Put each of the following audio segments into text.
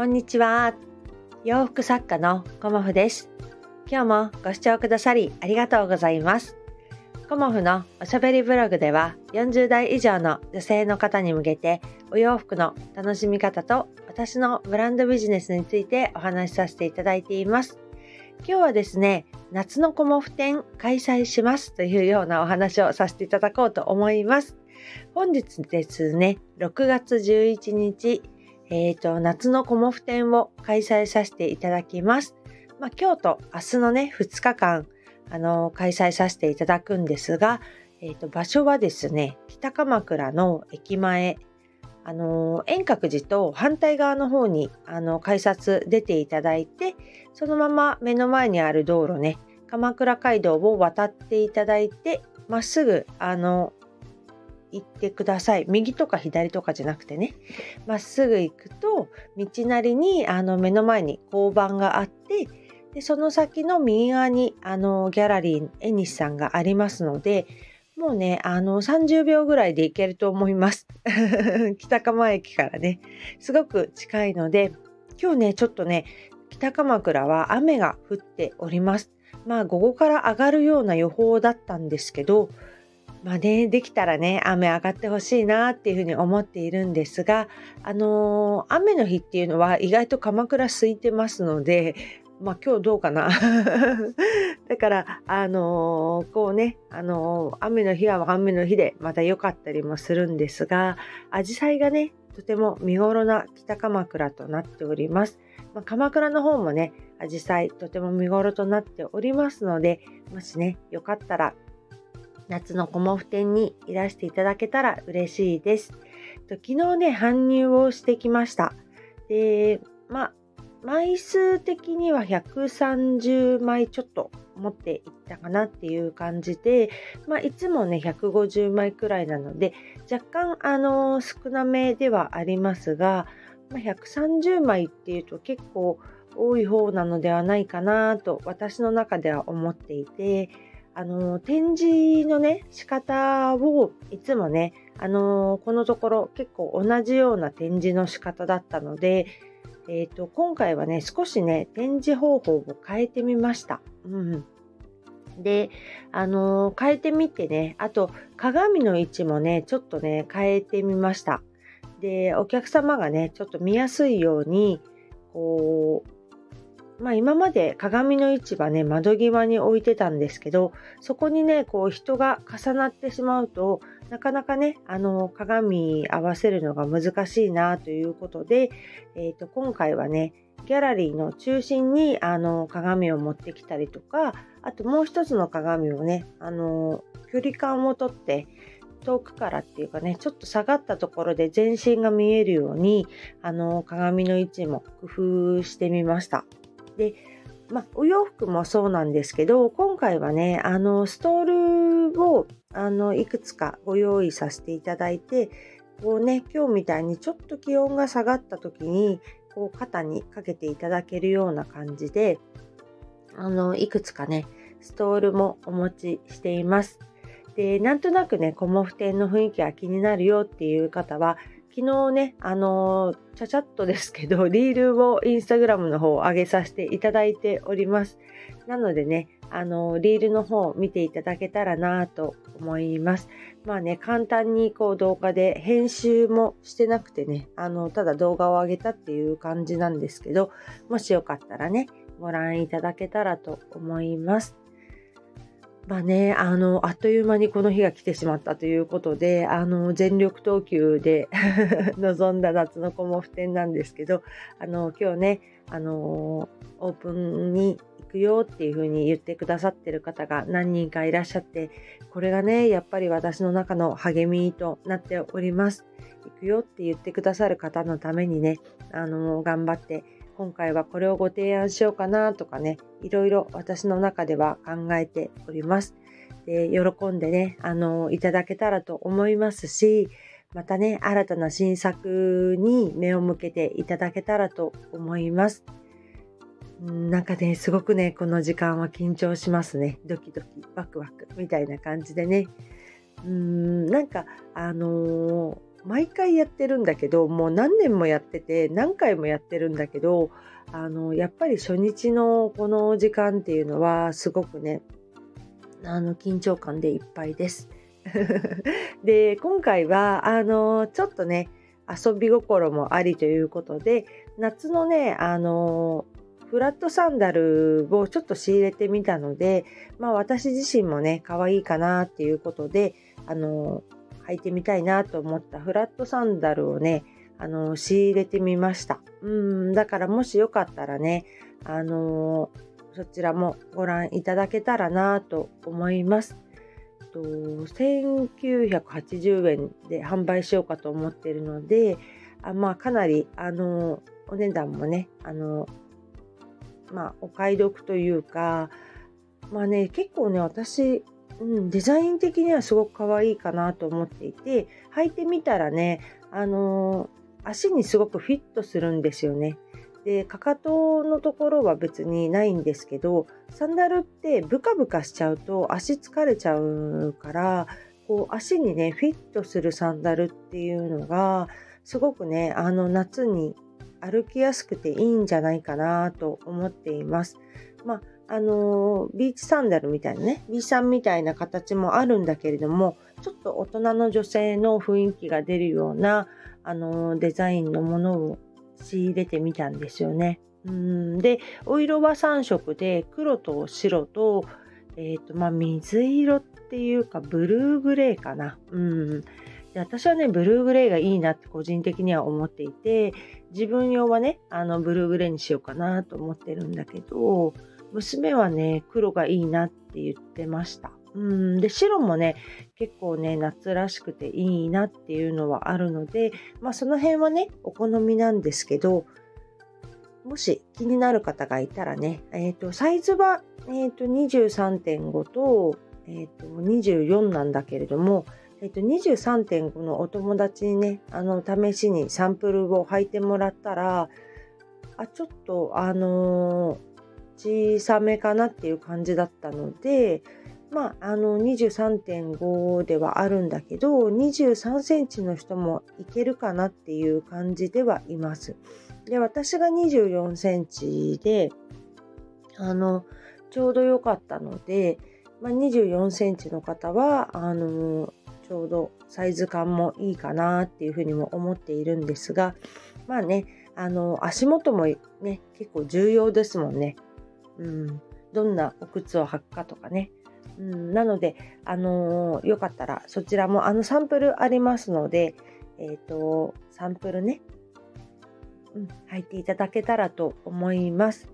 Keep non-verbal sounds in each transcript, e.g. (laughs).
こんにちは。洋服作家のコモフです。今日もご視聴くださりありがとうございます。コモフのおしゃべりブログでは40代以上の女性の方に向けてお洋服の楽しみ方と私のブランドビジネスについてお話しさせていただいています。今日はですね、夏のコモフ展開催しますというようなお話をさせていただこうと思います。本日ですね、6月11日、えっ、ー、と、夏のコモフ展を開催させていただきます。まあ、今日と明日のね、2日間、あの、開催させていただくんですが、えっ、ー、と、場所はですね、北鎌倉の駅前、あの、遠隔寺と反対側の方に、あの、改札出ていただいて、そのまま目の前にある道路ね、鎌倉街道を渡っていただいて、まっすぐ、あの、行ってください。右とか左とかじゃなくてね、まっすぐ行くと、道なりにあの目の前に交番があって、でその先の右側にあのギャラリー、絵西さんがありますので、もうね、あの30秒ぐらいで行けると思います。(laughs) 北鎌駅からね、すごく近いので、今日ね、ちょっとね、北鎌倉は雨が降っております。まあ午後から上がるような予報だったんですけど、まあね、できたらね、雨上がってほしいなっていうふうに思っているんですが、あのー、雨の日っていうのは意外と鎌倉空いてますので、まあ今日どうかな (laughs) だから、あのー、こうね、あのー、雨の日は雨の日でまた良かったりもするんですが、紫陽花がね、とても見頃な北鎌倉となっております。まあ、鎌倉の方もね、紫陽花とても見頃となっておりますので、もしね、よかったら夏のコモフ展にいらしていただけたら嬉しいです。昨日ね、搬入をしてきました。で、ま、枚数的には130枚ちょっと持っていったかなっていう感じで、ま、いつもね、150枚くらいなので、若干、あの、少なめではありますが、まあ、130枚っていうと結構多い方なのではないかなと私の中では思っていて、あの展示のね仕方をいつもねあのこのところ結構同じような展示の仕方だったので、えーと、今回はね少しね展示方法を変えてみました。うんで、あの変えてみてね、あと鏡の位置もね、ちょっとね、変えてみました。で、お客様がね、ちょっと見やすいように、こう、まあ今まで鏡の位置はね、窓際に置いてたんですけど、そこにね、こう人が重なってしまうと、なかなかね、あの、鏡合わせるのが難しいなということで、え、ー、と、今回はね、ギャラリーの中心にあの鏡を持ってきたりとか、あともう一つの鏡をね、あの、距離感をとって、遠くからっていうかね、ちょっと下がったところで全身が見えるように、あの、鏡の位置も工夫してみました。で、まあ、お洋服もそうなんですけど、今回はね、あの、ストールを、あの、いくつかご用意させていただいて、こうね、今日みたいにちょっと気温が下がった時に、こう肩にかけていただけるような感じで、あの、いくつかね、ストールもお持ちしています。で、なんとなくね、コモフ店の雰囲気が気になるよっていう方は、昨日ね、あのー、ちゃちゃっとですけど、(laughs) リールをインスタグラムの方を上げさせていただいております。なのでね、あのー、リールの方を見ていただけたらなと思います。まあね、簡単にこう動画で編集もしてなくてね、あの、ただ動画を上げたっていう感じなんですけど、もしよかったらね、ご覧いただけたらと思います。まあね、あの、あっという間にこの日が来てしまったということで、あの、全力投球で (laughs) 臨んだ夏のコモフ展なんですけど、あの、今日ね、あの、オープンに行くよっていうふうに言ってくださってる方が何人かいらっしゃって、これがね、やっぱり私の中の励みとなっております。行くよって言ってくださる方のためにね、あの、頑張って今回はこれをご提案しようかなとかね、いろいろ私の中では考えております。で喜んでね、あの、いただけたらと思いますし、またね、新たな新作に目を向けていただけたらと思います。なんかね、すごくね、この時間は緊張しますね。ドキドキ、ワクワクみたいな感じでね。うーん、なんか、あのー、毎回やってるんだけどもう何年もやってて何回もやってるんだけどあのやっぱり初日のこの時間っていうのはすごくねあの緊張感でいっぱいです。(laughs) で今回はあのちょっとね遊び心もありということで夏のねあのフラットサンダルをちょっと仕入れてみたので、まあ私自身もね、可愛いかなっていうことで、あの、履いてみたいなと思ったフラットサンダルをね、あの、仕入れてみました。うん、だからもしよかったらね、あの、そちらもご覧いただけたらなと思います。と1980円で販売しようかと思ってるので、あまあ、かなりあのお値段もねあのまあ、お買い得というか、まあね、結構ね、私、うん、デザイン的にはすごく可愛いかなと思っていて、履いてみたらね、あのー、足にすごくフィットするんですよね。で、かかとのところは別にないんですけど、サンダルってブカブカしちゃうと足疲れちゃうから、こう足にね、フィットするサンダルっていうのが、すごくね、あの夏に歩きやすくていいんじゃないかなと思っています。まああのビーチサンダルみたいなね、B さんみたいな形もあるんだけれども、ちょっと大人の女性の雰囲気が出るような、あのデザインのものを仕入れてみたんですよね。うんで、お色は3色で、黒と白と、えっ、ー、と、まあ、水色っていうか、ブルーグレーかな。うん。で私はね、ブルーグレーがいいなって個人的には思っていて、自分用はね、あの、ブルーグレーにしようかなと思ってるんだけど、娘はね、黒がいいなって言ってました。うんで白もね結構ね夏らしくていいなっていうのはあるのでまあその辺はねお好みなんですけどもし気になる方がいたらね、えーと、サイズは、えーと、23.5と,、えーと24なんだけれどもえっと、23.5のお友達にね、あの、試しにサンプルを履いてもらったら、あ、ちょっと、あの、小さめかなっていう感じだったので、まあ、あの、23.5ではあるんだけど、23センチの人もいけるかなっていう感じではいます。で、私が24センチで、あの、ちょうど良かったので、まあ、24センチの方は、あのちょうどサイズ感もいいかなっていうふうにも思っているんですが、まあね、あの、足元もね、結構重要ですもんね。うん。どんなお靴を履くかとかね。うん、なので、あのー、よかったらそちらもあのサンプルありますので、えっ、ー、と、サンプルね、うん、履いていただけたらと思います。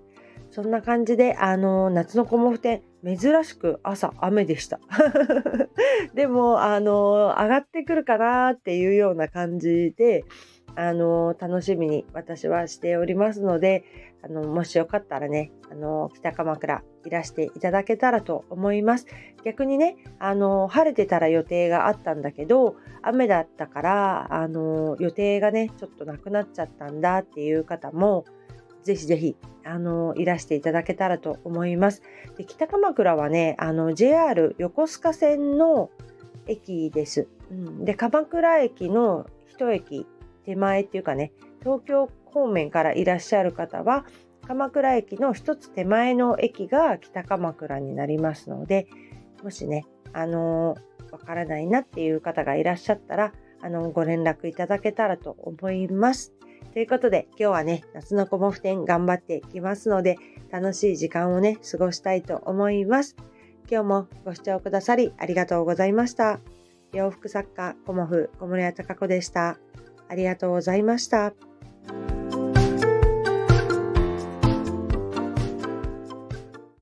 そんな感じで、あの、夏のコモフ展、珍しく朝雨でした。(laughs) でも、あの、上がってくるかなっていうような感じで、あの、楽しみに私はしておりますので、あの、もしよかったらね、あの、北鎌倉いらしていただけたらと思います。逆にね、あの、晴れてたら予定があったんだけど、雨だったから、あの、予定がね、ちょっとなくなっちゃったんだっていう方も、ぜひぜひ、あの、いらしていただけたらと思います。で北鎌倉はね、あの、JR 横須賀線の駅です。うん、で、鎌倉駅の一駅手前っていうかね、東京方面からいらっしゃる方は、鎌倉駅の一つ手前の駅が北鎌倉になりますので、もしね、あのわからないなっていう方がいらっしゃったら、あの、ご連絡いただけたらと思います。ということで、今日はね、夏のコモフ展頑張っていきますので、楽しい時間をね、過ごしたいと思います。今日もご視聴くださりありがとうございました。洋服作家、コモフ、小森屋隆子でした。ありがとうございました。